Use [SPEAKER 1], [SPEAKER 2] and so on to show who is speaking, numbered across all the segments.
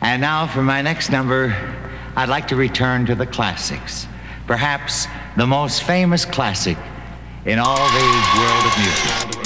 [SPEAKER 1] And now for my next number, I'd like to return to the classics, perhaps the most famous classic in all the world of music.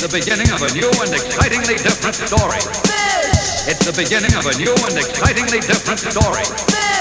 [SPEAKER 2] The beginning of a new and excitingly different story. It's the beginning of a new and excitingly different story.